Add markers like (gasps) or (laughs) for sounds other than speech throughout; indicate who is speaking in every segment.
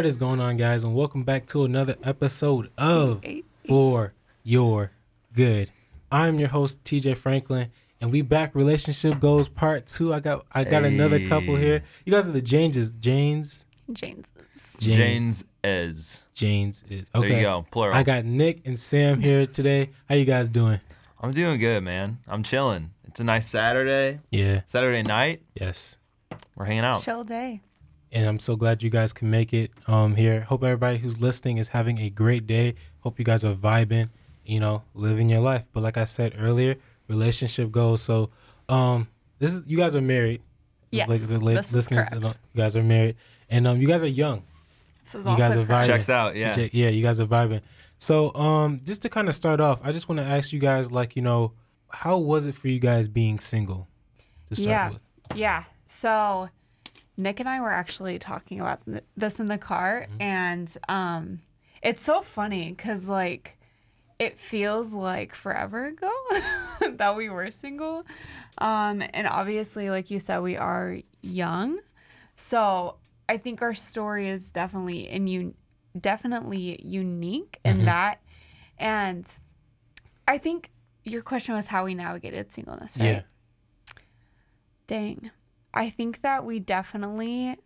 Speaker 1: What is going on, guys? And welcome back to another episode of For Your Good. I'm your host, TJ Franklin, and we back relationship goals part two. I got I got another couple here. You guys are the Janeses. Janes.
Speaker 2: Jane's.
Speaker 1: Jane-
Speaker 3: Jane's Ez.
Speaker 1: Janes is
Speaker 3: There you go. Plural.
Speaker 1: I got Nick and Sam here today. How you guys doing?
Speaker 3: I'm doing good, man. I'm chilling. It's a nice Saturday.
Speaker 1: Yeah.
Speaker 3: Saturday night.
Speaker 1: Yes.
Speaker 3: We're hanging out.
Speaker 2: Chill day.
Speaker 1: And I'm so glad you guys can make it um here. Hope everybody who's listening is having a great day. Hope you guys are vibing, you know, living your life. But like I said earlier, relationship goals. So um this is you guys are married.
Speaker 2: Yes,
Speaker 1: Like the li-
Speaker 2: this
Speaker 1: listeners that
Speaker 2: correct.
Speaker 1: you guys are married. And um you guys are young.
Speaker 2: This is
Speaker 1: You guys are
Speaker 2: correct.
Speaker 1: vibing.
Speaker 3: Checks out. Yeah.
Speaker 1: Ja- Yeah, you guys are vibing. So um just to kind of start off, I just want to ask you guys like, you know, how was it for you guys being single to start
Speaker 2: Yeah.
Speaker 1: with?
Speaker 2: Yeah. So Nick and I were actually talking about th- this in the car,
Speaker 1: Mm-hmm.
Speaker 2: and um, it's so funny because like it feels like forever ago (laughs) that we were single, um, and obviously, like you said, we are young, so I think our story is definitely and you definitely unique in that, and I think your question was how we navigated singleness, right?
Speaker 1: Yeah.
Speaker 2: Dang. I think that we definitely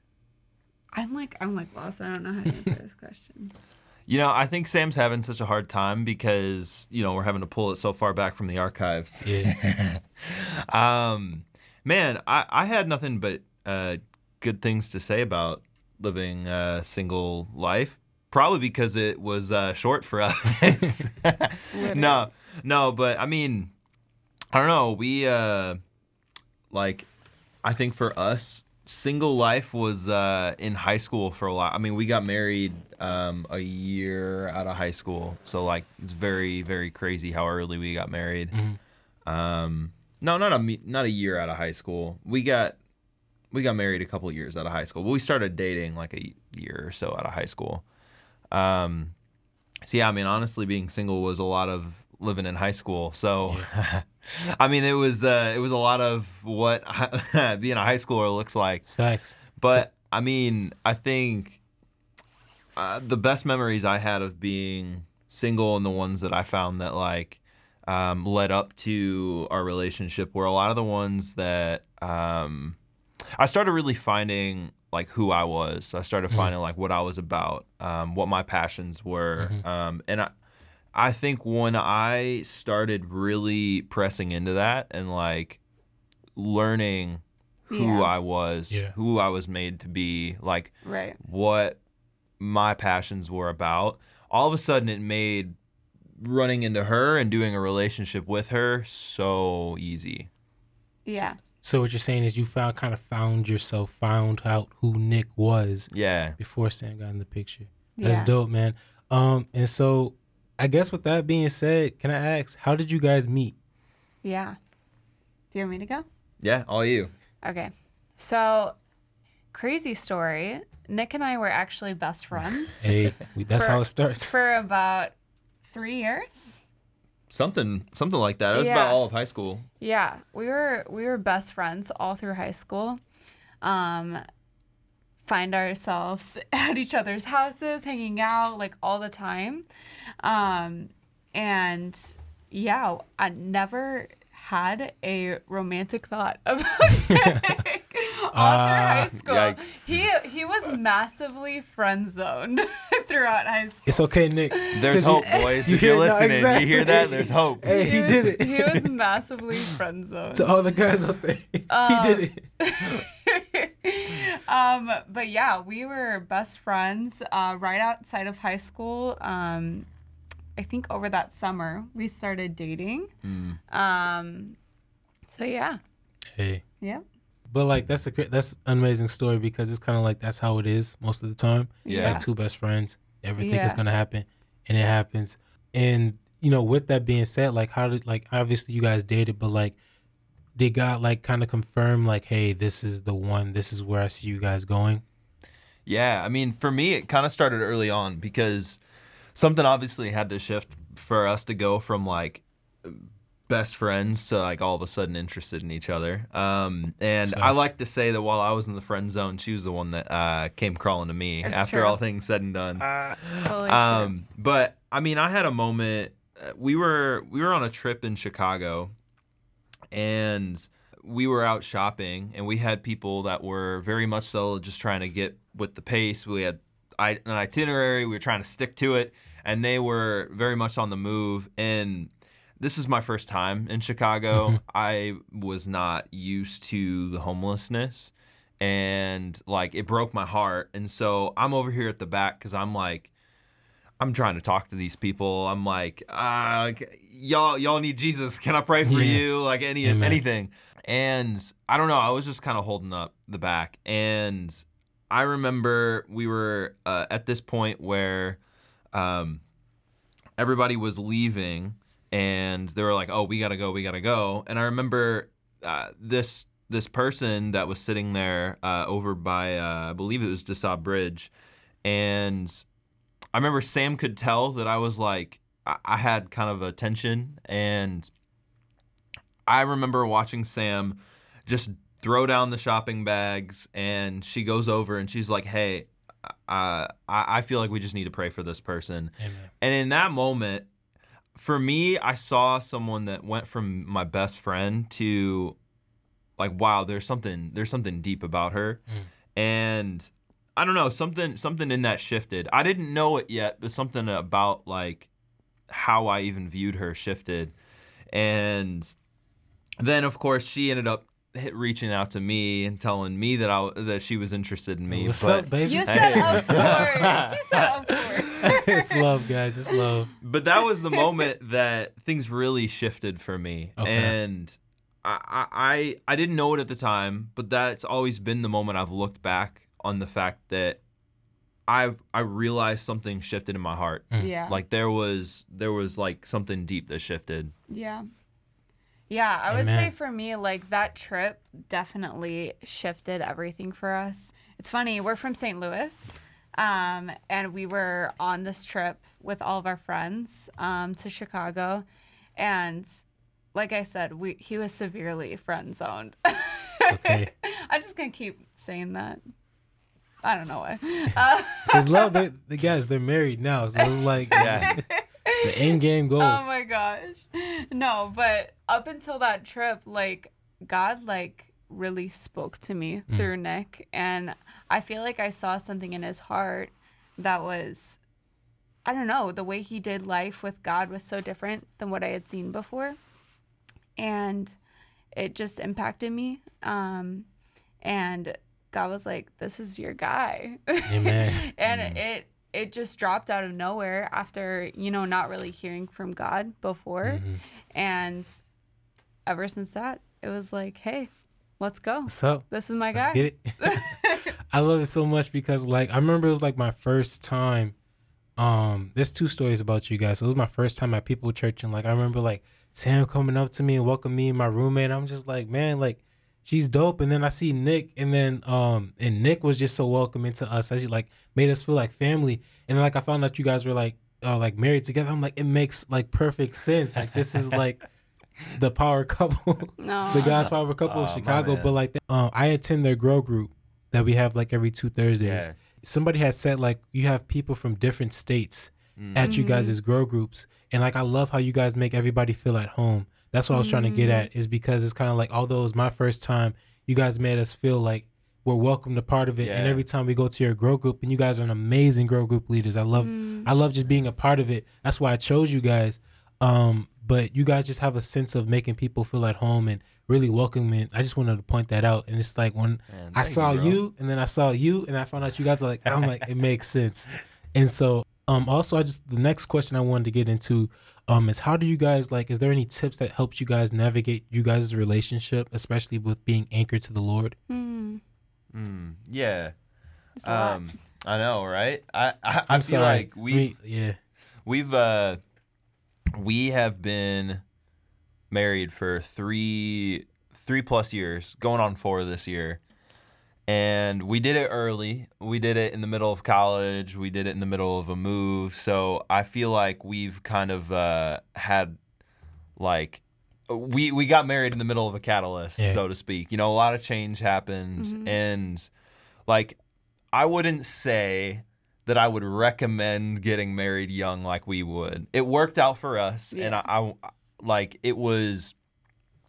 Speaker 2: I'm like I'm like lost. I don't know how to answer this question. (laughs)
Speaker 3: You know, I think Sam's having such a hard time because, you know, we're having to pull it so far back from the archives.
Speaker 1: Yeah. (laughs)
Speaker 3: Um, man, I, I had nothing but uh, good things to say about living a single life. Probably because it was uh, short for us. (laughs) no, no, but I mean, I don't know. We uh, like, I think for us, single life was uh, in high school for a lot. I mean, we got married um, a year out of high school, so like it's very, very crazy how early we got married. Um, no, not a not a year out of high school. We got we got married a couple years out of high school. But we started dating like a year or so out of high school. Um, so yeah, I mean, honestly, being single was a lot of living in high school. So, (laughs) (laughs) I mean, it was uh, it was a lot of what (laughs) being a high schooler looks like.
Speaker 1: Facts.
Speaker 3: But I mean, I think uh, the best memories I had of being single and the ones that I found that like um, led up to our relationship were a lot of the ones that um, I started really finding like who I was. I started finding like what I was about, um, what my passions were, um, and I. I think when I started really pressing into that and like learning who
Speaker 2: Yeah.
Speaker 3: I was,
Speaker 1: Yeah.
Speaker 3: who I was made to be, like
Speaker 2: Right.
Speaker 3: what my passions were about, all of a sudden it made running into her and doing a relationship with her so easy.
Speaker 2: Yeah.
Speaker 1: So what you're saying is you found kind of found yourself, found out who Nick was
Speaker 3: Yeah.
Speaker 1: before Sam got in the picture. That's
Speaker 2: Yeah.
Speaker 1: dope, man. Um, and so I guess with that being said, can I ask, how did you guys meet?
Speaker 2: Yeah. Do you want me to go?
Speaker 3: Yeah, all you.
Speaker 2: Okay. So crazy story. Nick and I were actually best friends
Speaker 1: Hey, we, that's
Speaker 2: For-
Speaker 1: how it starts.
Speaker 2: for about three years.
Speaker 3: Something something like that. It was
Speaker 2: Yeah.
Speaker 3: about all of high school.
Speaker 2: Yeah, we were we were best friends all through high school. Um, find ourselves (laughs) at each other's houses, hanging out like all the time. Um, and yeah, I never had a romantic thought (laughs) about Nick (laughs) all through high school.
Speaker 3: yikes.
Speaker 2: He he was massively friend zoned throughout high school.
Speaker 1: It's okay, Nick.
Speaker 3: There's
Speaker 1: 'Cause you-
Speaker 3: hope, boys.
Speaker 1: you
Speaker 3: if you're
Speaker 1: hear- no,
Speaker 3: listening,
Speaker 1: exactly.
Speaker 3: you hear that? There's hope.
Speaker 1: Hey, he
Speaker 2: was,
Speaker 1: did it.
Speaker 2: He was massively friend zoned.
Speaker 1: to all the guys out there, he did it.
Speaker 2: Um, but yeah, we were best friends uh, right outside of high school. Um, I think over that summer we started dating. Um, so yeah,
Speaker 1: Hey,
Speaker 2: yeah,
Speaker 1: but like that's a great, that's an amazing story because it's kind of like that's how it is most of the time. It's
Speaker 3: Yeah.
Speaker 1: like two best friends. Everything
Speaker 2: Yeah.
Speaker 1: is gonna happen, and it happens. And you know, with that being said, like how did like obviously you guys dated, but like did God like kind of confirm like, hey, this is the one, this is where I see you guys going?
Speaker 3: Yeah, I mean, for me, it kind of started early on because something obviously had to shift for us to go from like best friends to like all of a sudden interested in each other. Um, and
Speaker 1: That's
Speaker 3: I like to say that while I was in the friend zone, she was the one that uh, came crawling to me
Speaker 2: It's
Speaker 3: after
Speaker 2: true.
Speaker 3: all things said and done.
Speaker 2: Totally.
Speaker 3: Um, but I mean, I had a moment. uh, We were we were on a trip in Chicago, and we were out shopping, and we had people that were very much so just trying to get with the pace. We had an itinerary. We were trying to stick to it, and they were very much on the move. And this was my first time in Chicago. Mm-hmm. I was not used to the homelessness and like it broke my heart. And so I'm over here at the back because I'm like, I'm trying to talk to these people. I'm like, uh, y'all, y'all need Jesus. Can I pray for
Speaker 1: Yeah.
Speaker 3: you? Like any
Speaker 1: Amen.
Speaker 3: anything. And I don't know. I was just kind of holding up the back, and I remember we were uh, at this point where um, everybody was leaving, and they were like, "Oh, we gotta go, we gotta go." And I remember uh, this this person that was sitting there uh, over by uh, I believe it was DuSable Bridge, and I remember Sam could tell that I was like I, I had kind of a tension, and I remember watching Sam just throw down the shopping bags, and she goes over and she's like, "Hey." Uh, I, I feel like we just need to pray for this person.
Speaker 1: Amen.
Speaker 3: And in that moment, for me, I saw someone that went from my best friend to like, wow, there's something there's something deep about her. And I don't know, something something in that shifted. I didn't know it yet, but something about like how I even viewed her shifted. And then of course she ended up hit, reaching out to me and telling me that I that she was interested in me.
Speaker 1: What's
Speaker 3: but
Speaker 1: up, baby?
Speaker 2: you said of (laughs) course. You said of course.
Speaker 1: it's love, guys. It's love.
Speaker 3: but that was the moment that things really shifted for me
Speaker 1: Okay.
Speaker 3: and I, I I I didn't know it at the time but that's always been the moment I've looked back on the fact that I've I realized something shifted in my heart
Speaker 2: Yeah.
Speaker 3: like there was there was like something deep that shifted
Speaker 2: Yeah. Yeah, I would say for me, like that trip definitely shifted everything for us. It's funny, we're from St. Louis, um, and we were on this trip with all of our friends um, to Chicago. And like I said, we he was severely friend zoned. (laughs)
Speaker 1: okay.
Speaker 2: I'm just gonna keep saying that. I don't know why. (laughs) Uh,
Speaker 1: Because love, they, the guys, they're married now, so it's like (laughs)
Speaker 3: yeah
Speaker 1: the end game goal.
Speaker 2: Oh my gosh. No, but up until that trip, like God like really spoke to me through Nick and I feel like I saw something in his heart that was I don't know, the way he did life with God was so different than what I had seen before. And it just impacted me. Um and God was like, This is your guy.
Speaker 1: Amen. (laughs)
Speaker 2: and it it just dropped out of nowhere after you know not really hearing from god before
Speaker 1: Mm-hmm.
Speaker 2: and ever since that it was like hey let's go
Speaker 1: What's up?
Speaker 2: this is my guy
Speaker 1: Let's get it. (laughs) I love it so much because like I remember it was like my first time. Um, there's two stories about you guys. So it was my first time at People Church, and like I remember like Sam coming up to me and welcome me and my roommate. I'm just like, man, like she's dope. And then I see Nick, and then um, and Nick was just so welcoming to us. Actually, like made us feel like family. And then like I found out you guys were like uh, like married together. I'm like, it makes like perfect sense. Like this is (laughs) like the power couple
Speaker 2: no (laughs)
Speaker 1: the God's Power Couple
Speaker 3: Oh,
Speaker 1: of Chicago, but like um, I attend their grow group that we have like every two Thursdays.
Speaker 3: Yeah.
Speaker 1: Somebody had said like you have people from different states
Speaker 3: Mm.
Speaker 1: at you guys' grow groups, and like I love how you guys make everybody feel at home. That's what I was trying to get at is because it's kind of like although it was my first time, you guys made us feel like we're welcome to part of it. And every time we go to your grow group, and you guys are an amazing grow group leaders. I love I love just being a part of it. That's why I chose you guys. Um, but you guys just have a sense of making people feel at home and really welcoming. I just wanted to point that out. And it's like when
Speaker 3: Man,
Speaker 1: I saw
Speaker 3: you,
Speaker 1: you, and then I saw you, and I found out you guys are like, I'm like, it makes sense. And so, um, also, I just the next question I wanted to get into, um, is how do you guys like? Is there any tips that helps you guys navigate you guys' relationship, especially with being anchored to the Lord?
Speaker 2: Hmm,
Speaker 3: Mm, yeah
Speaker 2: it's a lot.
Speaker 3: um I know right I I, I
Speaker 1: I'm
Speaker 3: feel
Speaker 1: sorry.
Speaker 3: like we
Speaker 1: yeah,
Speaker 3: We've uh we have been married for three three plus years, going on four this year. And we did it early. We did it in the middle of college. We did it in the middle of a move. So I feel like we've kind of uh, had like we we got married in the middle of a catalyst,
Speaker 1: Yeah.
Speaker 3: so to speak. You know, a lot of change happens, and like I wouldn't say that I would recommend getting married young like we would. It worked out for us, and I, I like it was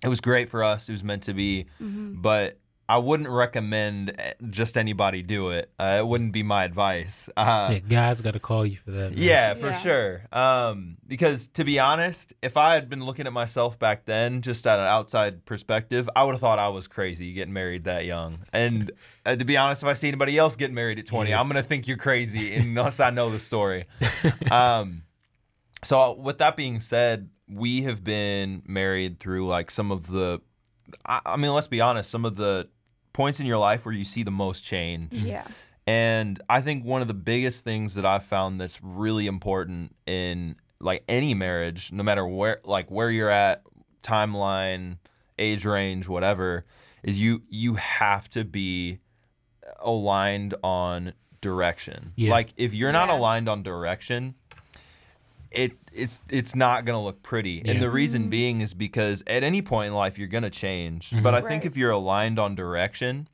Speaker 3: it was great for us. It was meant to be, but I wouldn't recommend eh, just anybody do it. Uh, it wouldn't be my advice. (laughs) Uh,
Speaker 1: Yeah, God's got to call you for that. man.
Speaker 3: yeah, for
Speaker 2: Yeah.
Speaker 3: sure. Um, because to be honest, if I had been looking at myself back then, just at an outside perspective, I would have thought I was crazy getting married that young. And uh, to be honest, if I see anybody else getting married at 20,
Speaker 1: Yeah.
Speaker 3: I'm gonna think you're crazy (laughs) unless I know the story. (laughs) um, so with that being said, we have been married through like some of the, I, I mean, let's be honest, some of the points in your life where you see the most change. Mm-hmm.
Speaker 2: Yeah.
Speaker 3: And I think one of the biggest things that I've found that's really important in like any marriage, no matter where like where you're at, timeline, age range, whatever, is you you have to be aligned on direction.
Speaker 1: Yeah.
Speaker 3: Like if you're not
Speaker 2: Yeah.
Speaker 3: aligned on direction, it it's it's not gonna look pretty. And the reason mm. being is because at any point in life you're gonna change. Mm-hmm. But I think if you're aligned on direction,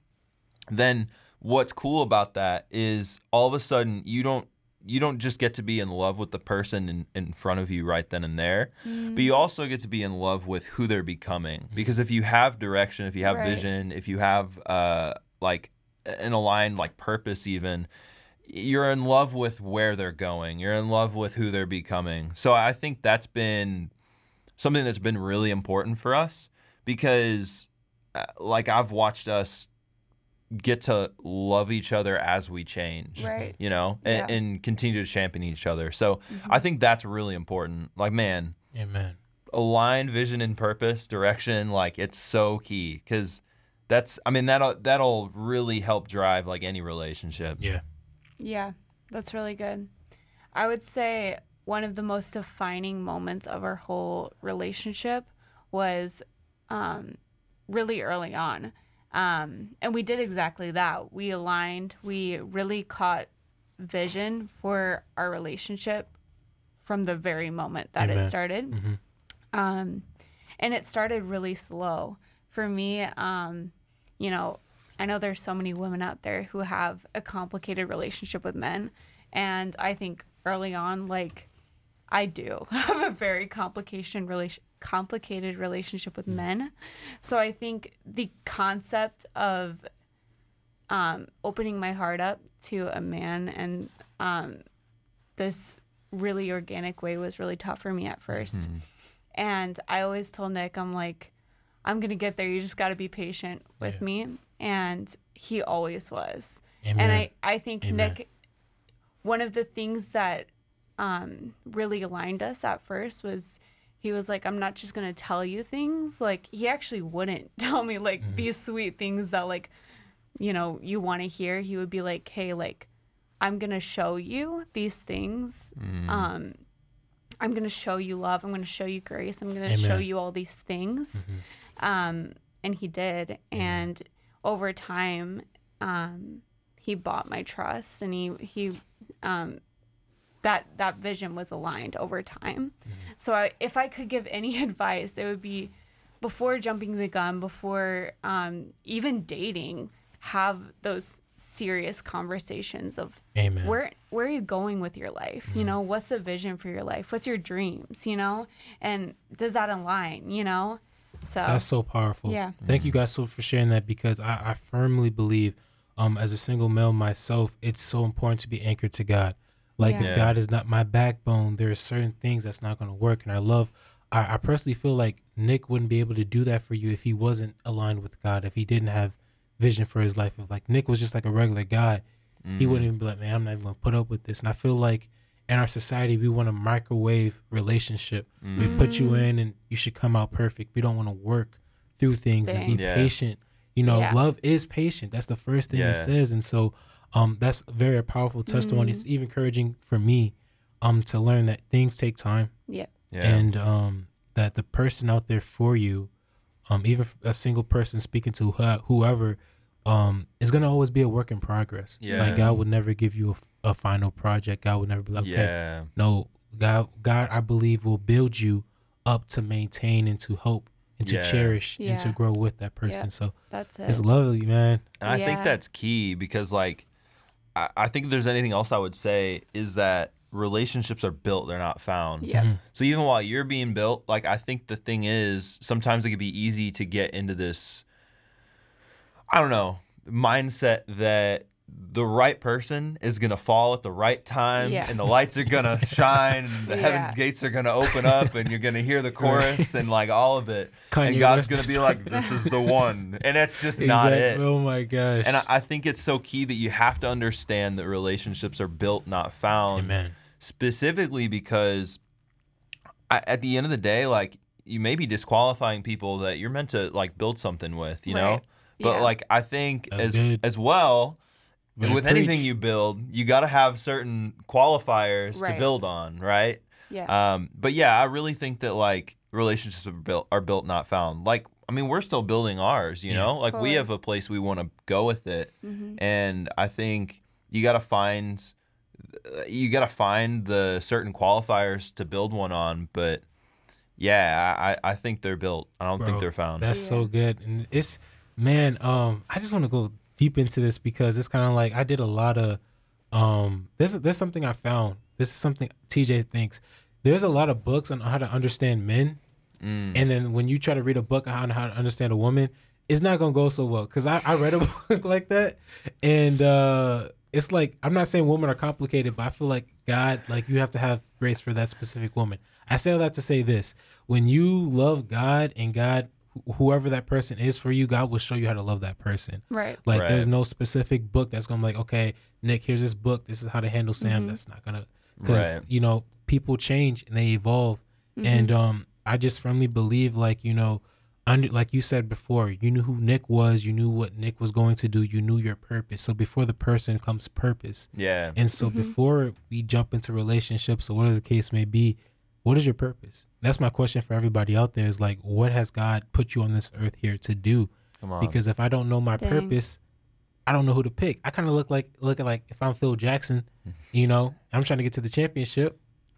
Speaker 3: then what's cool about that is all of a sudden you don't you don't just get to be in love with the person in, in front of you right then and there but you mm. also get to be in love with who they're becoming because if you have direction if you have
Speaker 2: Right.
Speaker 3: vision if you have uh like an aligned like purpose even you're in love with where they're going you're in love with who they're becoming so i think that's been something that's been really important for us because uh, like i've watched us get to love each other as we change
Speaker 2: Right.
Speaker 3: you know and,
Speaker 2: Yeah. Mm-hmm.
Speaker 3: and continue to champion each other so i think that's really important like man
Speaker 1: Amen.
Speaker 3: aligned vision and purpose direction like it's so key because that's i mean that'll that'll really help drive like any relationship
Speaker 1: Yeah.
Speaker 2: Yeah, that's really good. I would say one of the most defining moments of our whole relationship was um, really early on. Um, and we did exactly that. We aligned, we really caught vision for our relationship from the very moment that it
Speaker 1: Amen.
Speaker 2: started.
Speaker 1: Mhm.
Speaker 2: Um, and it started really slow. For me, um, you know, I know there's so many women out there who have a complicated relationship with men. And I think early on, like, I do (laughs) have a very complication relation complicated relationship with men. So I think the concept of um, opening my heart up to a man and um, this really organic way was really tough for me at 1st And I always told Nick, I'm like, I'm gonna get there. You just got to be patient with
Speaker 1: Yeah.
Speaker 2: me. And he always was.
Speaker 1: Amen.
Speaker 2: And I, I think
Speaker 1: Amen.
Speaker 2: Nick, one of the things that um, really aligned us at first was he was like, I'm not just gonna tell you things. Like he actually wouldn't (laughs) tell me like
Speaker 1: Mm-hmm.
Speaker 2: these sweet things that like, you know, you want to hear. He would be like, Hey, like, I'm gonna show you these things.
Speaker 1: Mm.
Speaker 2: Um, I'm gonna show you love. I'm gonna show you grace. I'm gonna show you all these things.
Speaker 1: Mm-hmm.
Speaker 2: Um, and he did. And over time, um, he bought my trust, and he he um, that that vision was aligned over time. So I, if I could give any (laughs) advice, it would be before jumping the gun, before um, even dating, have those serious conversations of
Speaker 1: Amen.
Speaker 2: where where are you going with your life? You know what's the vision for your life? What's your dreams? You know and does that align? You know so
Speaker 1: That's so powerful.
Speaker 2: Yeah.
Speaker 1: Thank you guys so for sharing that because I, I firmly believe, um, as a single male myself, it's so important to be anchored to God. Like
Speaker 2: Yeah.
Speaker 1: if
Speaker 3: Yeah.
Speaker 1: God is not my backbone, there are certain things that's not going to work. And I love, I, I personally feel like Nick wouldn't be able to do that for you if he wasn't aligned with God. If he didn't have vision for his life, if like Nick was just like a regular guy, he wouldn't even be like, man, I'm not even going to put up with this. And I feel like in our society, we want a microwave relationship. We put you in and you should come out perfect. We don't want to work through things and be
Speaker 3: Yeah.
Speaker 1: patient. You know,
Speaker 2: Yeah.
Speaker 1: love is patient. That's the first thing
Speaker 3: Yeah.
Speaker 1: it says. And so um, that's a very powerful testimony. It's even encouraging for me um, to learn that things take time
Speaker 2: yeah
Speaker 3: yeah
Speaker 1: and um, that the person out there for you, um, even a single person speaking to whoever, um, is going to always be a work in progress.
Speaker 3: Yeah.
Speaker 1: Like God would never give you a, a final project. God would never be like, okay,
Speaker 3: yeah
Speaker 1: no, God, God, I believe will build you up to maintain and to hope and to
Speaker 3: Yeah.
Speaker 1: cherish and to grow with that person.
Speaker 2: Yeah.
Speaker 1: So
Speaker 2: That's it.
Speaker 1: it's lovely, man.
Speaker 3: And I think that's key because, like, I, I think if there's anything else I would say is that relationships are built, they're not found.
Speaker 2: yeah.
Speaker 1: Mm-hmm.
Speaker 3: So even while you're being built, like, I think the thing is sometimes it could be easy to get into this, I don't know, mindset that the right person is going to fall at the right time
Speaker 2: Yeah.
Speaker 3: and the lights are going (laughs) to shine and the
Speaker 2: Yeah.
Speaker 3: heavens gates are going to open up and you're going to hear the chorus and like all of it. (laughs)
Speaker 1: Kanye
Speaker 3: and God's
Speaker 1: West
Speaker 3: going to be like, this is (laughs) the one. And that's just not it.
Speaker 1: Oh my gosh.
Speaker 3: And I, I think it's so key that you have to understand that relationships are built, not found.
Speaker 1: Amen.
Speaker 3: Specifically because I, at the end of the day, like you may be disqualifying people that you're meant to like build something with, you know. But
Speaker 2: Yeah.
Speaker 3: like I think
Speaker 1: That's
Speaker 3: as
Speaker 1: good.
Speaker 3: as well
Speaker 1: Better
Speaker 3: with anything you build, you got to have certain qualifiers to build on, right?
Speaker 2: Yeah.
Speaker 3: Um, but yeah, I really think that like relationships are built are built not found. Like I mean, we're still building ours, you
Speaker 1: Yeah.
Speaker 3: know. Like we have a place we want to go with it,
Speaker 2: Mhm.
Speaker 3: and I think you got to find you got to find the certain qualifiers to build one on. But yeah, I I think they're built. I don't think they're found.
Speaker 1: That's so good. And it's man, um, I just want to go deep into this because it's kind of like I did a lot of um this is this is something I found. This is something TJ thinks. There's a lot of books on how to understand men.
Speaker 3: Mm.
Speaker 1: And then when you try to read a book on how to understand a woman, it's not gonna go so well. Cause I, I read a (laughs) book like that and uh it's like I'm not saying women are complicated, but I feel like God, like you have to have grace for that specific woman. I say all that to say this: when you love God and God, whoever that person is for you, God will show you how to love that person.
Speaker 2: right.
Speaker 1: Like
Speaker 3: Right.
Speaker 1: there's no specific book that's gonna be like, okay, Nick, here's this book. This is how to handle Sam.
Speaker 2: Mhm.
Speaker 1: That's not gonna because
Speaker 3: Right.
Speaker 1: you know people change and they evolve, and um, I just firmly believe like you know, under like you said before, you knew who Nick was, you knew what Nick was going to do, you knew your purpose. So before the person comes purpose,
Speaker 3: yeah.
Speaker 1: and so before we jump into relationships or whatever the case may be, what is your purpose? That's my question for everybody out there. Is like, what has God put you on this earth here to do?
Speaker 3: Come on.
Speaker 1: because if I don't know my
Speaker 2: Dang.
Speaker 1: purpose, I don't know who to pick. I kind of look like look at like if I'm Phil Jackson, (laughs) you know, I'm trying to get to the championship.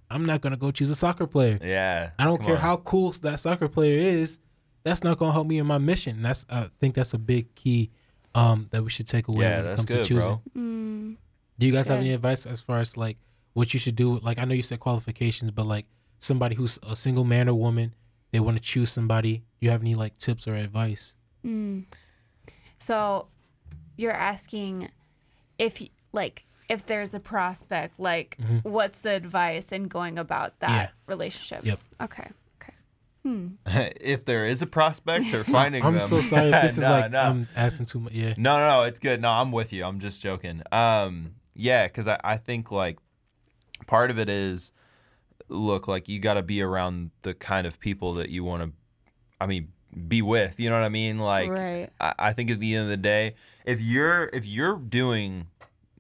Speaker 1: I'm not gonna go choose a soccer player.
Speaker 3: yeah.
Speaker 1: I don't
Speaker 3: Come
Speaker 1: care
Speaker 3: on.
Speaker 1: how cool that soccer player is. That's not gonna help me in my mission. That's I think that's a big key um, that we should take away
Speaker 3: Yeah,
Speaker 1: when it
Speaker 3: that's
Speaker 1: comes to choosing.
Speaker 3: bro.
Speaker 2: Mm.
Speaker 1: Do you guys have any advice as far as like what you should do? Like I know you said qualifications, but like somebody who's a single man or woman, they want to choose somebody. You have any like tips or advice?
Speaker 2: Mm. So you're asking if like if there's a prospect, like
Speaker 1: Mhm.
Speaker 2: what's the advice in going about that
Speaker 1: Yeah.
Speaker 2: relationship?
Speaker 1: Yep.
Speaker 2: Okay. Okay. Hmm. (laughs)
Speaker 3: if there is a prospect or (laughs) finding
Speaker 1: I'm
Speaker 3: them.
Speaker 1: so sorry. if This (laughs) is
Speaker 3: No,
Speaker 1: like
Speaker 3: no.
Speaker 1: I'm asking too much. Yeah.
Speaker 3: No, no, no, it's good. No, I'm with you. I'm just joking. Um, yeah, because I, I think like part of it is, look, like you got to be around the kind of people that you want to, I mean, be with. You know what I mean? Like,
Speaker 2: right.
Speaker 3: I, I think at the end of the day, if you're if you're doing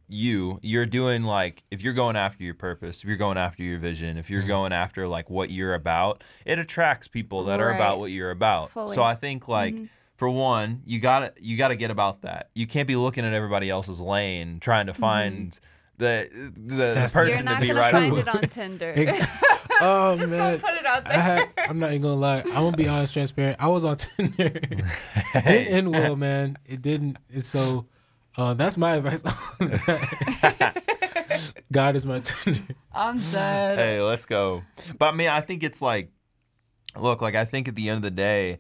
Speaker 3: you, you're doing like if you're going after your purpose, if you're going after your vision, if you're
Speaker 1: Mhm.
Speaker 3: going after like what you're about, it attracts people that are about what you're about.
Speaker 2: Fully.
Speaker 3: So I think like
Speaker 2: Mhm.
Speaker 3: for one, you gotta you gotta get about that. You can't be looking at everybody else's lane trying to find the the, the
Speaker 1: That's-
Speaker 3: person
Speaker 2: You're
Speaker 3: to
Speaker 2: not
Speaker 3: be
Speaker 2: gonna
Speaker 3: right.
Speaker 2: find
Speaker 3: on-
Speaker 2: it on Tinder.
Speaker 1: Ex- (laughs) oh
Speaker 2: Just
Speaker 1: man.
Speaker 2: gonna put it out
Speaker 1: I had,
Speaker 2: there.
Speaker 1: I'm not even gonna lie. I'm gonna be honest, transparent. I was on (laughs) Tinder. it didn't end well, man. It didn't. And so, uh, that's my advice. (laughs) on that. God is my Tinder.
Speaker 2: I'm dead.
Speaker 3: hey, let's go. But I mean, I think it's like, look, like I think at the end of the day,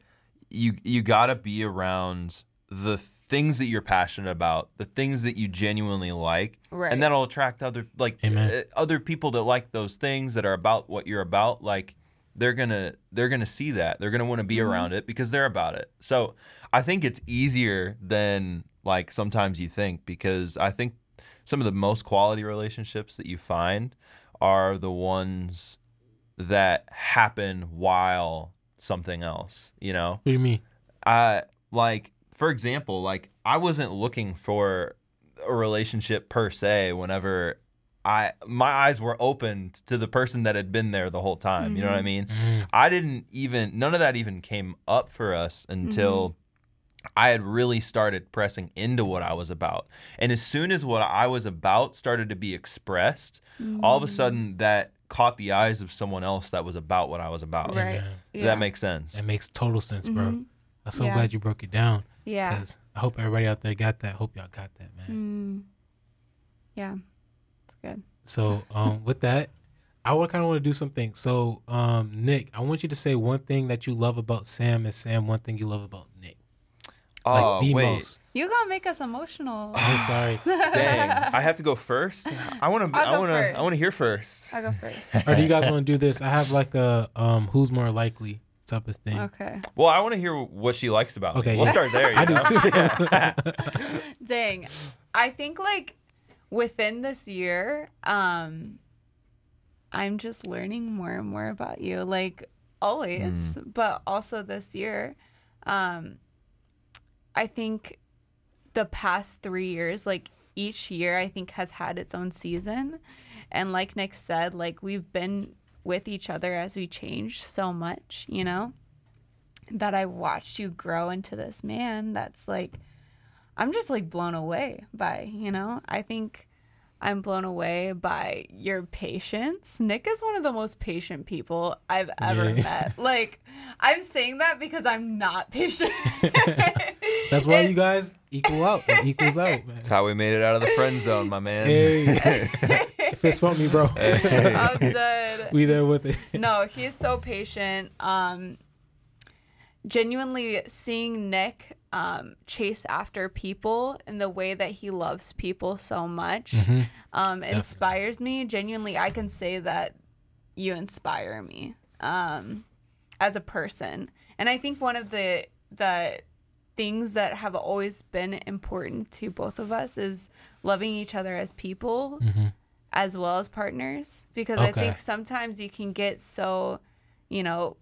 Speaker 3: you you gotta be around the things that you're passionate about, the things that you genuinely like,
Speaker 2: Right.
Speaker 3: and that'll attract other like
Speaker 1: Amen.
Speaker 3: uh, other people that like those things that are about what you're about. Like they're gonna they're gonna see that they're gonna want to be
Speaker 2: Mm-hmm.
Speaker 3: around it because they're about it. So I think it's easier than like sometimes you think because I think some of the most quality relationships that you find are the ones that happen while something else. You know,
Speaker 1: What do you mean?
Speaker 3: I like for example, like I wasn't looking for a relationship per se whenever I my eyes were opened to the person that had been there the whole time. You know what I mean?
Speaker 1: Mm,
Speaker 3: I didn't even none of that even came up for us until I had really started pressing into what I was about. And as soon as what I was about started to be expressed, all of a sudden that caught the eyes of someone else that was about what I was about.
Speaker 2: Right.
Speaker 1: Amen.
Speaker 3: Does
Speaker 2: Yeah.
Speaker 3: That makes sense.
Speaker 1: That makes total sense, bro.
Speaker 2: Mhm.
Speaker 1: I'm so
Speaker 2: Yeah.
Speaker 1: glad you broke it down.
Speaker 2: Yeah.
Speaker 1: Because I hope everybody out there got that. Hope y'all got that, man.
Speaker 2: Mm. Yeah. It's good.
Speaker 1: So um, with that, I would kind of want to do something. So um, Nick, I want you to say one thing that you love about Sam, and Sam one thing you love about Nick. Like
Speaker 3: oh
Speaker 1: the
Speaker 3: wait,
Speaker 1: most.
Speaker 2: You gotta make us emotional.
Speaker 1: I'm sorry. (laughs)
Speaker 3: dang! I have to go first. I want to.
Speaker 2: I'll
Speaker 3: I
Speaker 2: go
Speaker 3: want to.
Speaker 2: first.
Speaker 3: I want to hear first.
Speaker 2: I'll go first.
Speaker 1: or do you guys want to do this? I have like a um, who's more likely type of thing.
Speaker 2: Okay.
Speaker 3: Well, I want to hear what she likes about
Speaker 1: Okay,
Speaker 3: me. We'll
Speaker 1: yeah.
Speaker 3: start there. (laughs) you
Speaker 1: I do too. (laughs)
Speaker 2: Dang. I think like within this year, um, I'm just learning more and more about you. Like always, but also this year. Um I think the past three years, like each year I think has had its own season. And like Nick said, like we've been with each other as we change so much, you know? That I watched you grow into this man that's like I'm just like blown away by, you know? I think I'm blown away by your patience. Nick is one of the most patient people I've ever
Speaker 1: Yeah.
Speaker 2: met. (laughs) Like, I'm saying that because I'm not patient. (laughs)
Speaker 1: That's why you guys equal out. It equals out, (laughs) man.
Speaker 3: That's how we made it out of the friend zone, my man.
Speaker 1: Hey, fist bump me, bro.
Speaker 2: I'm dead. (laughs)
Speaker 1: we there with it.
Speaker 2: no, he's so patient. Um, genuinely seeing Nick um, chase after people in the way that he loves people so much um, inspires me. Genuinely, I can say that you inspire me um, as a person, and I think one of the the things that have always been important to both of us is loving each other as people as well as partners because I think sometimes you can get so, you know,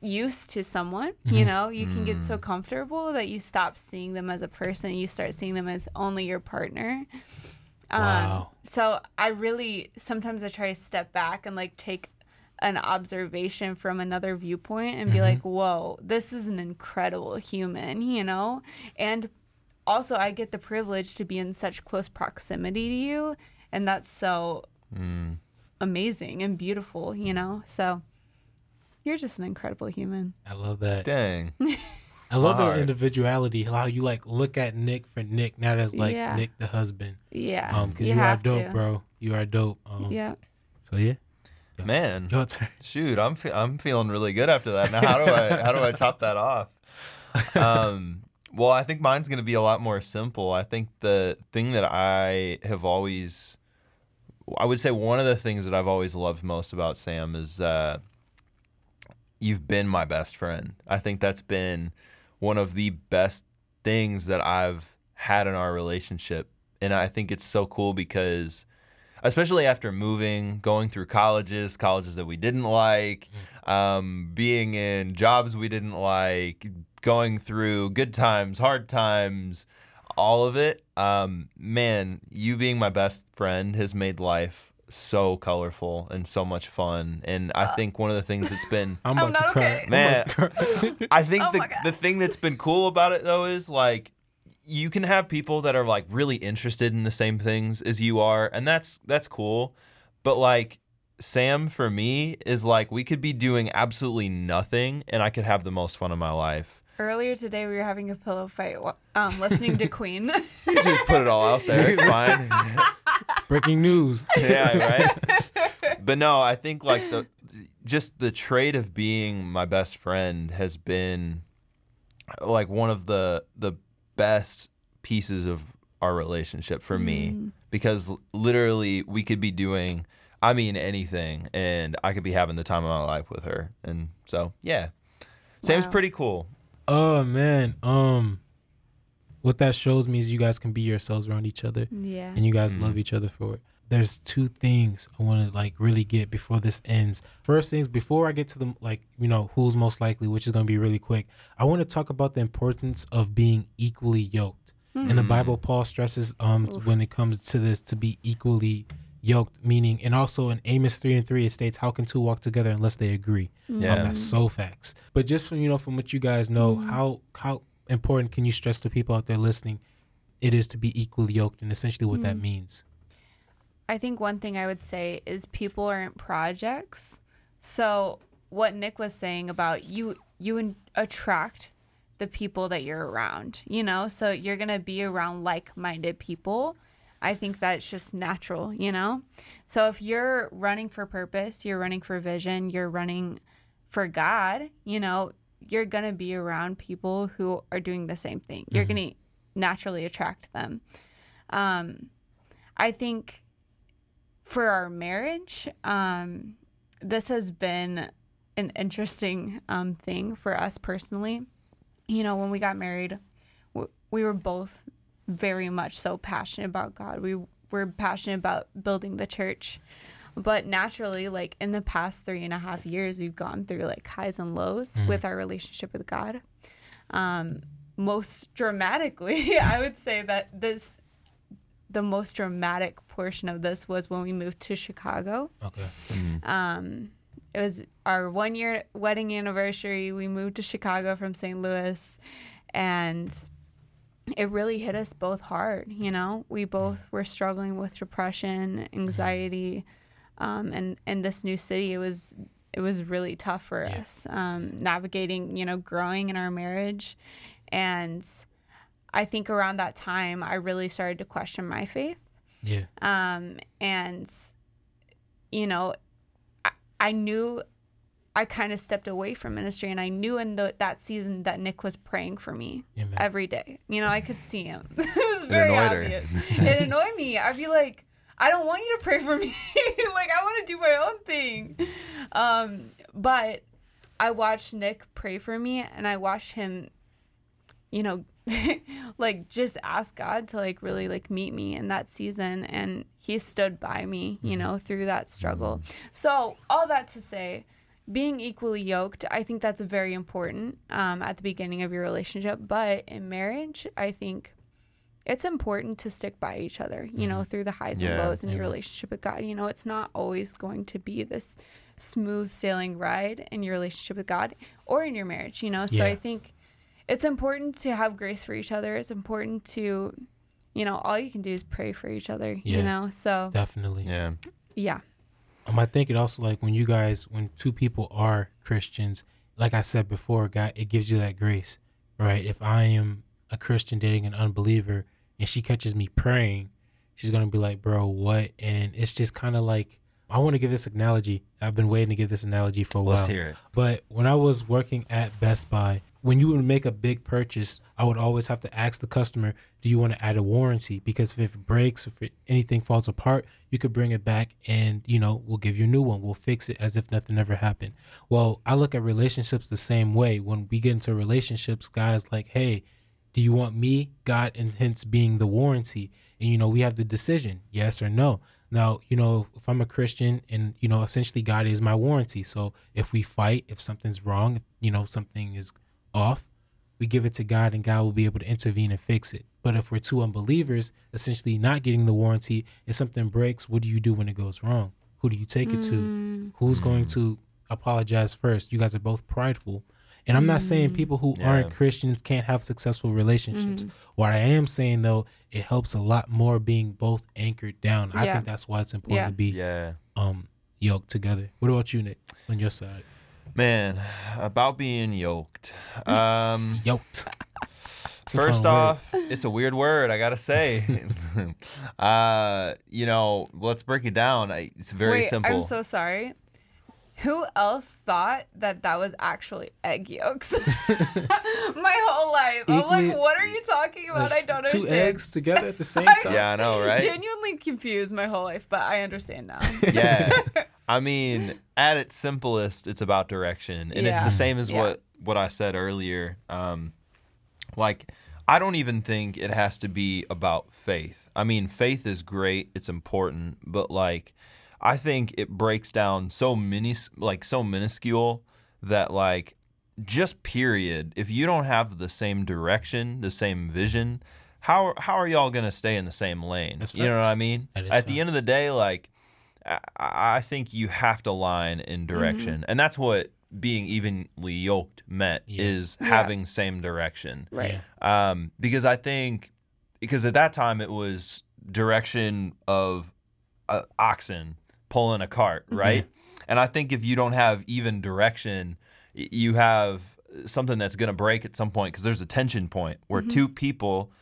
Speaker 2: used to someone, you mm-hmm. know, you can get so mm. comfortable that you stop seeing them as a person you start seeing them as only your partner. Um,
Speaker 1: Wow.
Speaker 2: So I really sometimes I try to step back and like take an observation from another viewpoint and be mm-hmm. like, whoa, this is an incredible human, you know? And also, I get the privilege to be in such close proximity to you. And that's so amazing and beautiful, you know? So you're just an incredible human.
Speaker 1: I love that.
Speaker 3: Dang. (laughs)
Speaker 1: I love
Speaker 3: My
Speaker 1: the individuality. How you like look at Nick for Nick, not as like
Speaker 2: Yeah.
Speaker 1: Nick the husband.
Speaker 2: Yeah.
Speaker 1: Um, because you, are
Speaker 2: have
Speaker 1: dope,
Speaker 2: to.
Speaker 1: bro. You are dope. Um,
Speaker 2: Yeah.
Speaker 1: So yeah. Your
Speaker 3: Man.
Speaker 1: turn. your turn.
Speaker 3: Shoot, I'm fe- I'm feeling really good after that. Now, how do I how do I top that off? (laughs) Um, well, I think mine's going to be a lot more simple. I think the thing that I have always, I would say one of the things that I've always loved most about Sam is uh, you've been my best friend. I think that's been one of the best things that I've had in our relationship, and I think it's so cool because especially after moving, going through colleges, colleges that we didn't like, um, being in jobs we didn't like, going through good times, hard times, all of it. Um, man, you being my best friend has made life so colorful and so much fun. And I think one of the things that's been (laughs)
Speaker 1: I'm
Speaker 2: I'm
Speaker 1: about to cry.
Speaker 2: okay.
Speaker 1: I'm
Speaker 3: Man.
Speaker 1: about to cry. (laughs)
Speaker 3: I think
Speaker 2: Oh
Speaker 3: the the thing that's been cool about it though is like you can have people that are like really interested in the same things as you are, and that's that's cool. But like Sam for me is like we could be doing absolutely nothing, and I could have the most fun of my life.
Speaker 2: Earlier today, we were having a pillow fight, um, listening to (laughs) Queen.
Speaker 3: You just put it all out there. It's (laughs) fine.
Speaker 1: Breaking news. (laughs)
Speaker 3: yeah, right. But no, I think like the just the trait of being my best friend has been like one of the the best pieces of our relationship for me because literally we could be doing I mean anything and I could be having the time of my life with her. And so, yeah. Sam's
Speaker 2: Wow.
Speaker 3: pretty cool.
Speaker 1: Oh man. Um, what that shows me is you guys can be yourselves around each other,
Speaker 2: yeah.
Speaker 1: and you guys love each other for it. There's two things I want to like really get before this ends. First things before I get to the like you know who's most likely, which is going to be really quick. I want to talk about the importance of being equally yoked. In the Bible, Paul stresses um when it comes to this to be equally yoked, meaning and also in Amos three and three it states, "How can two walk together unless they agree?"
Speaker 3: Yeah.
Speaker 1: Um, that's so facts. But just from you know from what you guys know, how how important can you stress to people out there listening? It is to be equally yoked, and essentially what that means.
Speaker 2: I think one thing I would say is people aren't projects. So what Nick was saying about you you in- attract the people that you're around, you know? So you're going to be around like-minded people. I think that's just natural, you know? So if you're running for purpose, you're running for vision, you're running for God, you know, you're going to be around people who are doing the same thing. You're going to naturally attract them. Um, I think for our marriage, um, this has been an interesting um, thing for us personally. You know, when we got married, we were both very much so passionate about God. We were passionate about building the church. But naturally, like in the past three and a half years, we've gone through like highs and lows with our relationship with God. Um, most dramatically, (laughs) I would say that this, the most dramatic portion of this was when we moved to Chicago.
Speaker 1: Okay.
Speaker 2: Um, it was our one year wedding anniversary. We moved to Chicago from St. Louis, and it really hit us both hard. You know, we both were struggling with depression, anxiety, um, and in this new city, it was it was really tough for
Speaker 1: Yeah.
Speaker 2: us um, navigating. You know, growing in our marriage, and I think around that time, I really started to question my faith
Speaker 1: Yeah.
Speaker 2: um, and you know I, I knew i kind of stepped away from ministry and i knew in the, that season that nick was praying for me
Speaker 1: Amen.
Speaker 2: every day. You know i could see him. (laughs) It was very
Speaker 3: annoyed her.
Speaker 2: obvious. (laughs) It annoyed me. I'd be like i don't want you to pray for me. (laughs) Like i want to do my own thing. Um, but i watched nick pray for me and i watched him you know like just ask god to like really like meet me in that season and he stood by me you know through that struggle. So all that to say being equally yoked i think that's very important um, at the beginning of your relationship but in marriage i think it's important to stick by each other you know through the highs and lows in your relationship with god you know it's not always going to be this smooth sailing ride in your relationship with god or in your marriage you know so
Speaker 1: Yeah.
Speaker 2: i think it's important to have grace for each other. It's important to, you know, all you can do is pray for each other,
Speaker 1: Yeah.
Speaker 2: you know? So,
Speaker 1: Definitely.
Speaker 3: Yeah.
Speaker 2: yeah.
Speaker 1: Um, I think it also like when you guys, when two people are Christians, like I said before, God, it gives you that grace, right? If I am a Christian dating an unbeliever and she catches me praying, she's gonna be like, "Bro, what?" And it's just kind of like I want to give this analogy. I've been waiting to give this analogy for a while.
Speaker 3: Let's hear it.
Speaker 1: But when I was working at Best Buy, when you would make a big purchase, I would always have to ask the customer, "Do you want to add a warranty?" Because if it breaks, if it, anything falls apart, you could bring it back, and you know we'll give you a new one. We'll fix it as if nothing ever happened. Well, I look at relationships the same way. When we get into relationships, guys like, "Hey, do you want me, God, and hence being the warranty?" And you know we have the decision, yes or no. Now, you know, if I'm a Christian and, you know, essentially God is my warranty. So if we fight, if something's wrong, you know, something is off, we give it to God and God will be able to intervene and fix it. But if we're two unbelievers, essentially not getting the warranty, if something breaks, what do you do when it goes wrong? Who do you take it to? Mm. Who's going mm. to apologize first? You guys are both prideful. And I'm not saying mm. people who
Speaker 3: Yeah.
Speaker 1: aren't Christians can't have successful relationships. Mm-hmm. What I am saying though, it helps a lot more being both anchored down. I think that's why it's important
Speaker 2: Yeah.
Speaker 1: to be
Speaker 3: Yeah.
Speaker 1: um yoked together. What about you, Nick, on your side?
Speaker 3: Man, about being yoked. Um, (laughs)
Speaker 1: Yoked.
Speaker 3: First
Speaker 1: fun word.
Speaker 3: off, it's a weird word, I gotta say. (laughs) uh, you know, let's break it down. I, it's very
Speaker 2: Wait,
Speaker 3: simple.
Speaker 2: I'm so sorry. Who else thought that that was actually egg yolks? (laughs) My whole life. I'm
Speaker 1: Equally-
Speaker 2: like, what are you talking about? I don't
Speaker 1: two
Speaker 2: understand.
Speaker 1: eggs together at the same
Speaker 2: I
Speaker 1: time.
Speaker 3: yeah, I know, right?
Speaker 2: Genuinely confused my whole life, but I understand now.
Speaker 3: yeah. I mean, at its simplest, it's about direction, and it's the same as
Speaker 2: Yeah.
Speaker 3: what what I said earlier. Um, like, I don't even think it has to be about faith. I mean, faith is great; it's important, but like, I think it breaks down so many, like, so minuscule that like, just period. If you don't have the same direction, the same vision. How, how are y'all gonna stay in the same lane?
Speaker 1: That's
Speaker 3: you know what I mean?
Speaker 1: That is
Speaker 3: At the end of the day, like I, I think you have to line in direction, and that's what being evenly yoked meant
Speaker 1: Yeah.
Speaker 3: is
Speaker 2: Yeah.
Speaker 3: having same direction.
Speaker 2: right.
Speaker 3: Um, because I think because at that time it was direction of uh, oxen pulling a cart, right? And I think if you don't have even direction, you have something that's going to break at some point because there's a tension point where two people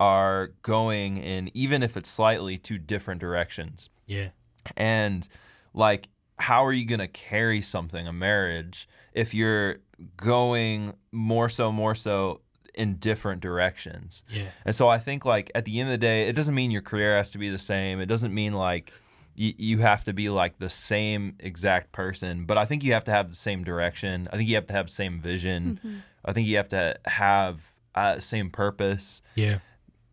Speaker 3: are going in, even if it's slightly, two different directions
Speaker 1: Yeah.
Speaker 3: And like how are you going to carry something a marriage if you're going more so more so in different directions?
Speaker 1: Yeah.
Speaker 3: and so i think like at the end of the day it doesn't mean your career has to be the same. It doesn't mean like you, you have to be like the same exact person but i think you have to have the same direction. I think you have to have the same vision. I think you have to have uh, same purpose.
Speaker 1: Yeah.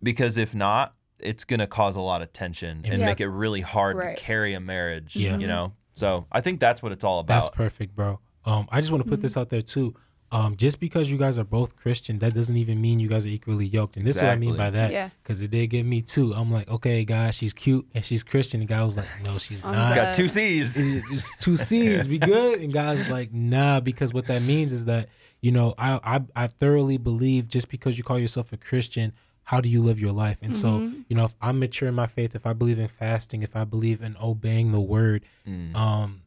Speaker 3: because if not, it's going to cause a lot of tension and
Speaker 2: Yeah.
Speaker 3: make it really hard
Speaker 2: Right.
Speaker 3: to carry a marriage.
Speaker 1: Yeah.
Speaker 3: You know, so I think that's what it's all about.
Speaker 1: That's perfect, bro. Um, I just want to put this out there too. Um, just because you guys are both Christian, that doesn't even mean you guys are equally yoked. And this is what I mean by
Speaker 3: Exactly.
Speaker 1: that.
Speaker 2: Yeah.
Speaker 1: Because it did get me too. I'm like, okay, guys, she's cute and she's Christian. And guy was like, no, she's
Speaker 2: I'm
Speaker 1: not.
Speaker 2: dead.
Speaker 3: Got two C's.
Speaker 1: It- it's two C's. We good? And guys like, nah, because what that means is that you know, I I, I thoroughly believe just because you call yourself a Christian, how do you live your life? And so, you know, if I'm mature in my faith, if I believe in fasting, if I believe in obeying the word,
Speaker 3: Mm.
Speaker 1: um,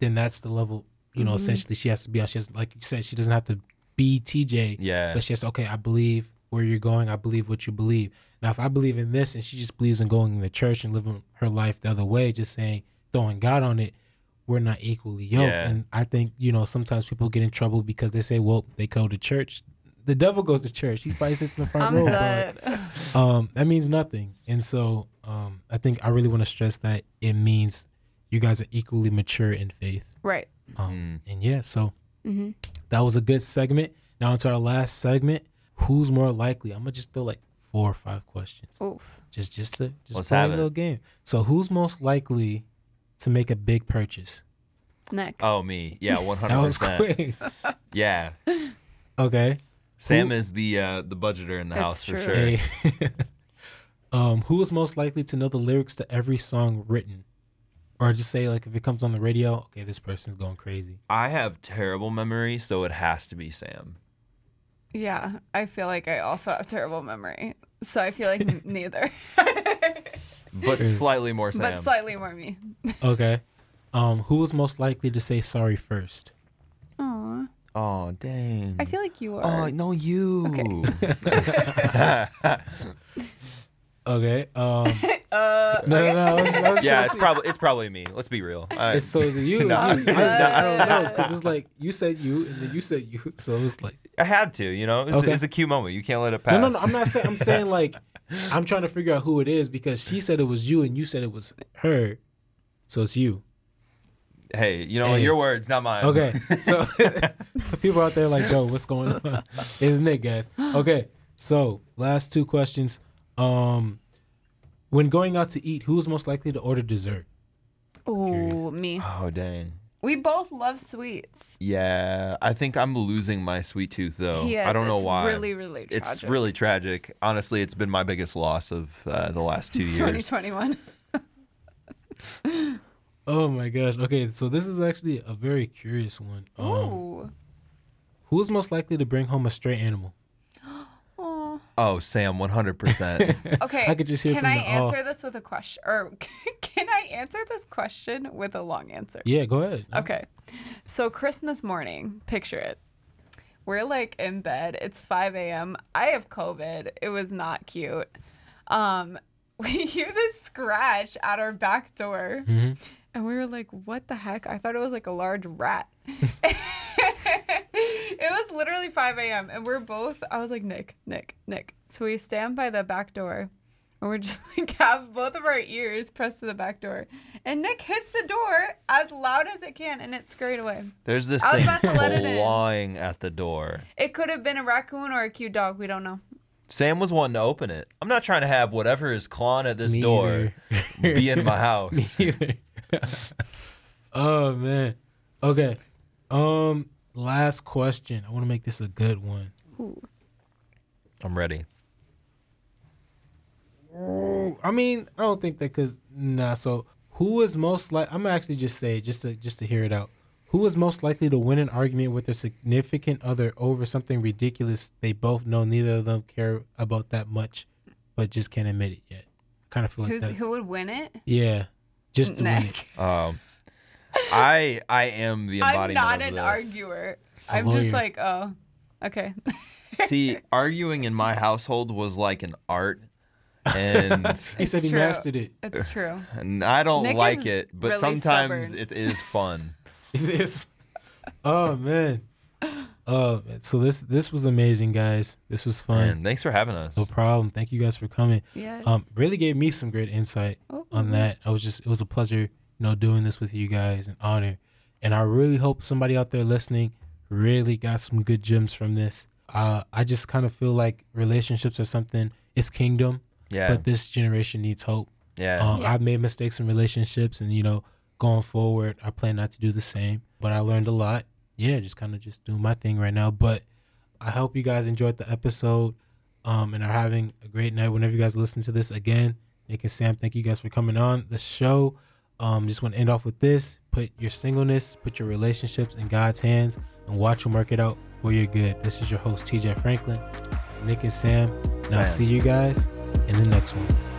Speaker 1: then that's the level. You know, essentially, she has to be on. She has, like you said, she doesn't have to be TJ.
Speaker 3: Yeah.
Speaker 1: But she has, okay, I believe where you're going. I believe what you believe. Now, if I believe in this and she just believes in going to church and living her life the other way, just saying, throwing God on it, we're not equally yoked.
Speaker 3: Yeah.
Speaker 1: And I think, you know, sometimes people get in trouble because they say, well, they go to church. The devil goes to church. He probably sits in the front
Speaker 2: I'm
Speaker 1: row. But, (laughs) um, that means nothing. And so um, I think I really want to stress that it means you guys are equally mature in faith.
Speaker 2: right.
Speaker 1: Um, And yeah, so
Speaker 2: hmm
Speaker 1: that was a good segment. Now into our last segment. Who's more likely? I'm gonna just throw like four or five questions,
Speaker 2: Oof.
Speaker 1: just just to just
Speaker 3: Let's
Speaker 1: play a
Speaker 3: have it.
Speaker 1: little game. So who's most likely to make a big purchase?
Speaker 2: Nick.
Speaker 3: Oh, me. Yeah, (laughs) one
Speaker 1: That
Speaker 3: hundred
Speaker 1: was
Speaker 3: percent.
Speaker 1: quick.
Speaker 3: Yeah. (laughs)
Speaker 1: okay.
Speaker 3: Sam
Speaker 1: Who-
Speaker 3: is the uh, the budgeter in the
Speaker 2: It's
Speaker 3: house for sure.
Speaker 1: Hey. (laughs) um, who is most likely to know the lyrics to every song written? Or just say like if it comes on the radio, okay, this person's going crazy.
Speaker 3: I have terrible memory, so it has to be Sam.
Speaker 2: Yeah, I feel like I also have terrible memory, so I feel like (laughs) neither,
Speaker 3: But slightly more Sam.
Speaker 2: but slightly more me. (laughs)
Speaker 1: Okay. Um, who is most likely to say sorry first?
Speaker 2: Aw,
Speaker 3: oh, dang.
Speaker 2: I feel like you are.
Speaker 3: Oh, no, you.
Speaker 1: Okay. (laughs) Um, (laughs)
Speaker 2: uh,
Speaker 1: no, no, no. I was, I was
Speaker 3: yeah, it's probably it's probably me. Let's be real. I-
Speaker 1: It's so is it you? (laughs) Is
Speaker 3: No.
Speaker 1: you? I,
Speaker 3: It's
Speaker 1: was. I don't know because it's like you said you and then you said you, so it's like
Speaker 3: I had to, you know. It's,
Speaker 1: Okay.
Speaker 3: it's a cute moment. You can't let it pass.
Speaker 1: no, no, no. I'm not saying. I'm saying like I'm trying to figure out who it is because she said it was you and you said it was her, so it's you.
Speaker 3: Hey, you know
Speaker 1: Hey.
Speaker 3: your words, not mine.
Speaker 1: Okay, (laughs) so (laughs) people out there like, yo, what's going on? (laughs) It's Nick, guys. Okay, so last two questions. Um, when going out to eat, who's most likely to order dessert?
Speaker 2: Oh, me.
Speaker 3: oh dang.
Speaker 2: We both love sweets.
Speaker 3: Yeah, I think I'm losing my sweet tooth though.
Speaker 2: Yes,
Speaker 3: I don't know
Speaker 2: it's
Speaker 3: why.
Speaker 2: Really, really tragic.
Speaker 3: it's really tragic. Honestly, it's been my biggest loss of uh, the last two years.
Speaker 2: 2021.
Speaker 1: Oh my gosh. Okay, so this is actually a very curious one. Um,
Speaker 2: Ooh.
Speaker 1: who's most likely to bring home a stray animal? (gasps)
Speaker 2: Aw.
Speaker 3: Oh, Sam, 100%. (laughs)
Speaker 2: Okay.
Speaker 1: I could just hear
Speaker 2: Can
Speaker 1: from
Speaker 2: I
Speaker 1: the oh.
Speaker 2: answer this with a question, or (laughs) can I answer this question with a long answer?
Speaker 1: Yeah, go ahead.
Speaker 2: Okay. So Christmas morning, picture it. We're like in bed. It's 5 a.m. I have COVID. It was not cute. Um, (laughs) we hear this scratch at our back door.
Speaker 1: Mhm.
Speaker 2: And we were like, what the heck? I thought it was like a large rat. (laughs) (laughs) it was literally 5 a.m. And we're both, I was like, Nick, Nick, Nick. So we stand by the back door and we're (laughs) just like, have both of our ears pressed to the back door. And Nick hits the door as loud as it can and it scurried away.
Speaker 3: There's this
Speaker 2: I was
Speaker 3: thing
Speaker 2: about to let it in.
Speaker 3: clawing at the door.
Speaker 2: It could have been a raccoon or a cute dog. We don't know.
Speaker 3: Sam was wanting to open it. I'm not trying to have whatever is clawing at this
Speaker 1: Me
Speaker 3: door
Speaker 1: either.
Speaker 3: be in my house.
Speaker 1: Either. (laughs) oh man. Okay. Um last question. I want to make this a good one.
Speaker 3: I'm ready.
Speaker 1: I mean, I don't think that cuz nah, so who is most like I'm gonna actually just say just to just to hear it out. Who is most likely to win an argument with their significant other over something ridiculous they both know neither of them care about that much, but just can't admit it yet? Kind of feel like
Speaker 2: Who's
Speaker 1: that.
Speaker 2: who would win it?
Speaker 1: Yeah. Just to win it.
Speaker 3: Um, I I am the
Speaker 2: I'm
Speaker 3: embodiment
Speaker 2: not
Speaker 3: of
Speaker 2: an
Speaker 3: this.
Speaker 2: arguer.
Speaker 1: A
Speaker 2: I'm
Speaker 1: lawyer.
Speaker 2: just like, oh, okay. (laughs)
Speaker 3: See, arguing in my household was like an art, and (laughs) (laughs)
Speaker 1: He said he
Speaker 2: true.
Speaker 1: mastered it.
Speaker 2: It's true.
Speaker 3: and I don't
Speaker 2: Nick
Speaker 3: like it, but
Speaker 2: really
Speaker 3: sometimes
Speaker 2: stubborn.
Speaker 3: it is fun.
Speaker 1: It's, it's- oh man. Oh, man. so this this was amazing, guys. This was fun.
Speaker 3: And thanks for having us.
Speaker 1: No problem. Thank you guys for coming.
Speaker 2: Yeah.
Speaker 1: Um, really gave me some great insight
Speaker 2: Oh,
Speaker 1: on that. I was just it was a pleasure, you know, doing this with you guys, an honor, and I really hope somebody out there listening really got some good gems from this. Uh, I just kind of feel like relationships are something. It's kingdom,
Speaker 3: Yeah,
Speaker 1: but this generation needs hope.
Speaker 3: yeah,
Speaker 1: Um,
Speaker 2: Yeah.
Speaker 1: I've made mistakes in relationships, and you know, going forward, I plan not to do the same. But I learned a lot. Yeah, just kind of just doing my thing right now. But I hope you guys enjoyed the episode, um, and are having a great night. Whenever you guys listen to this again, Nick and Sam, thank you guys for coming on the show. Um, just want to end off with this: put your singleness, put your relationships in God's hands, and watch Him work it out for your good. This is your host, TJ Franklin, Nick and Sam, and I'll see you guys in the next one.